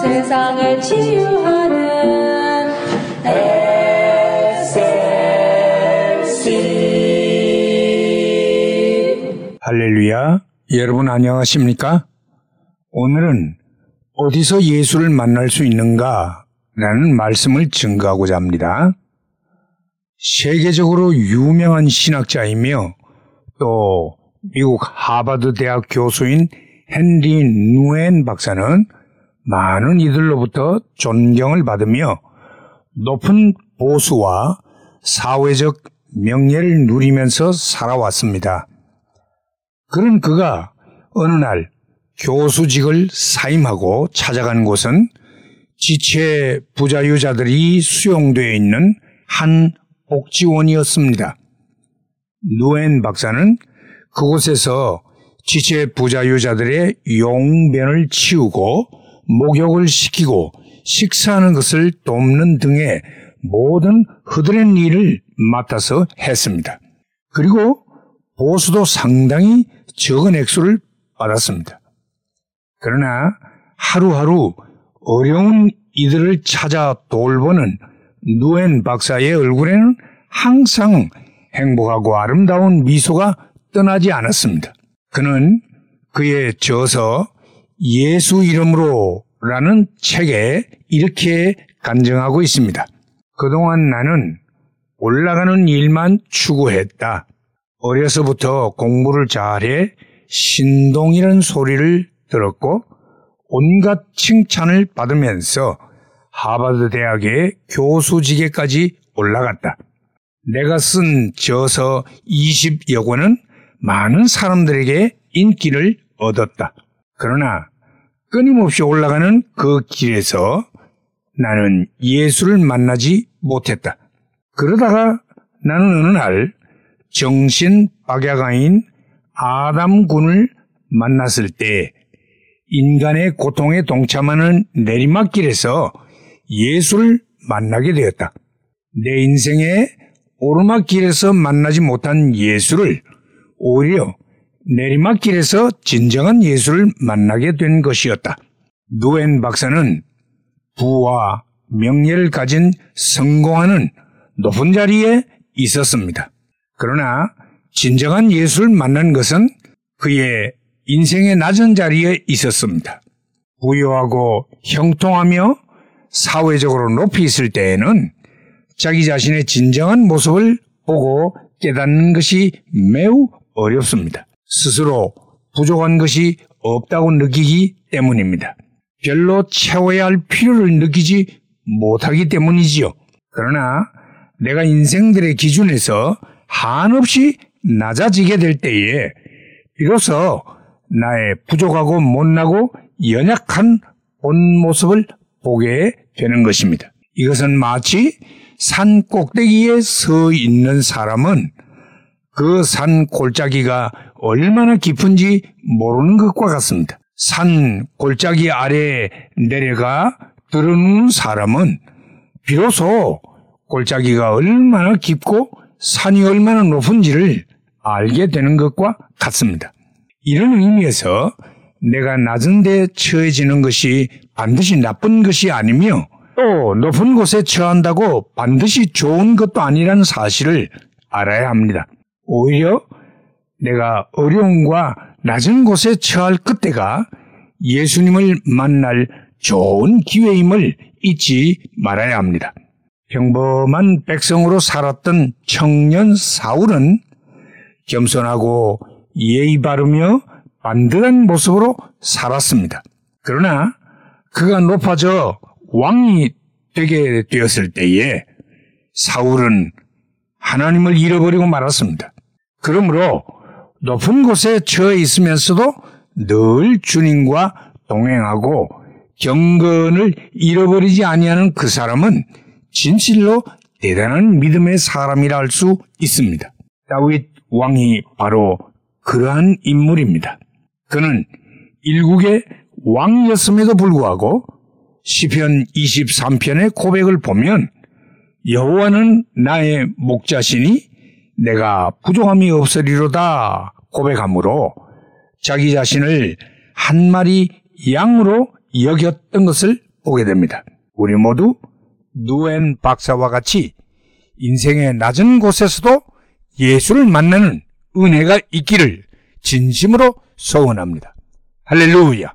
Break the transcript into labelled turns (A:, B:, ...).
A: 세상을 치유하는 SLC
B: 할렐루야. 여러분 안녕하십니까? 오늘은 어디서 예수를 만날 수 있는가? 라는 말씀을 증거하고자 합니다. 세계적으로 유명한 신학자이며 또 미국 하버드 대학 교수인 헨리 누엔 박사는 많은 이들로부터 존경을 받으며 높은 보수와 사회적 명예를 누리면서 살아왔습니다. 그런 그가 어느 날 교수직을 사임하고 찾아간 곳은 지체 부자유자들이 수용되어 있는 한 복지원이었습니다. 누엔 박사는 그곳에서 지체 부자유자들의 용변을 치우고 목욕을 시키고 식사하는 것을 돕는 등의 모든 흐드렛 일을 맡아서 했습니다. 그리고 보수도 상당히 적은 액수를 받았습니다. 그러나 하루하루 어려운 이들을 찾아 돌보는 누엔 박사의 얼굴에는 항상 행복하고 아름다운 미소가 떠나지 않았습니다. 그는 그의 저서 예수 이름으로 라는 책에 이렇게 간증하고 있습니다. 그동안 나는 올라가는 일만 추구했다. 어려서부터 공부를 잘해 신동이라는 소리를 들었고 온갖 칭찬을 받으면서 하버드 대학의 교수직에까지 올라갔다. 내가 쓴 저서 20여 권은 많은 사람들에게 인기를 얻었다. 그러나 끊임없이 올라가는 그 길에서 나는 예수를 만나지 못했다. 그러다가 나는 어느 날 정신 박야가인 아담 군을 만났을 때 인간의 고통에 동참하는 내리막길에서 예수를 만나게 되었다. 내 인생의 오르막길에서 만나지 못한 예수를 오히려 내리막길에서 진정한 예수를 만나게 된 것이었다. 누엔 박사는 부와 명예를 가진 성공하는 높은 자리에 있었습니다. 그러나 진정한 예수를 만난 것은 그의 인생의 낮은 자리에 있었습니다. 부유하고 형통하며 사회적으로 높이 있을 때에는 자기 자신의 진정한 모습을 보고 깨닫는 것이 매우 어렵습니다. 스스로 부족한 것이 없다고 느끼기 때문입니다. 별로 채워야 할 필요를 느끼지 못하기 때문이지요. 그러나 내가 인생들의 기준에서 한없이 낮아지게 될 때에 비로소 나의 부족하고 못나고 연약한 본 모습을 보게 되는 것입니다. 이것은 마치 산 꼭대기에 서 있는 사람은 그 산 골짜기가 얼마나 깊은지 모르는 것과 같습니다. 산 골짜기 아래에 내려가 들어누는 사람은 비로소 골짜기가 얼마나 깊고 산이 얼마나 높은지를 알게 되는 것과 같습니다. 이런 의미에서 내가 낮은 데 처해지는 것이 반드시 나쁜 것이 아니며 또 높은 곳에 처한다고 반드시 좋은 것도 아니라는 사실을 알아야 합니다. 오히려 내가 어려움과 낮은 곳에 처할 그때가 예수님을 만날 좋은 기회임을 잊지 말아야 합니다. 평범한 백성으로 살았던 청년 사울은 겸손하고 예의 바르며 반듯한 모습으로 살았습니다. 그러나 그가 높아져 왕이 되게 되었을 때에 사울은 하나님을 잃어버리고 말았습니다. 그러므로 높은 곳에 처해 있으면서도 늘 주님과 동행하고 경건을 잃어버리지 아니하는 그 사람은 진실로 대단한 믿음의 사람이라 할 수 있습니다. 다윗 왕이 바로 그러한 인물입니다. 그는 일국의 왕이었음에도 불구하고 시편 23편의 고백을 보면 여호와는 나의 목자시니 내가 부족함이 없으리로다 고백하므로 자기 자신을 한 마리 양으로 여겼던 것을 오게 됩니다. 우리 모두 누엔 박사와 같이 인생의 낮은 곳에서도 예수를 만나는 은혜가 있기를 진심으로 소원합니다. 할렐루야!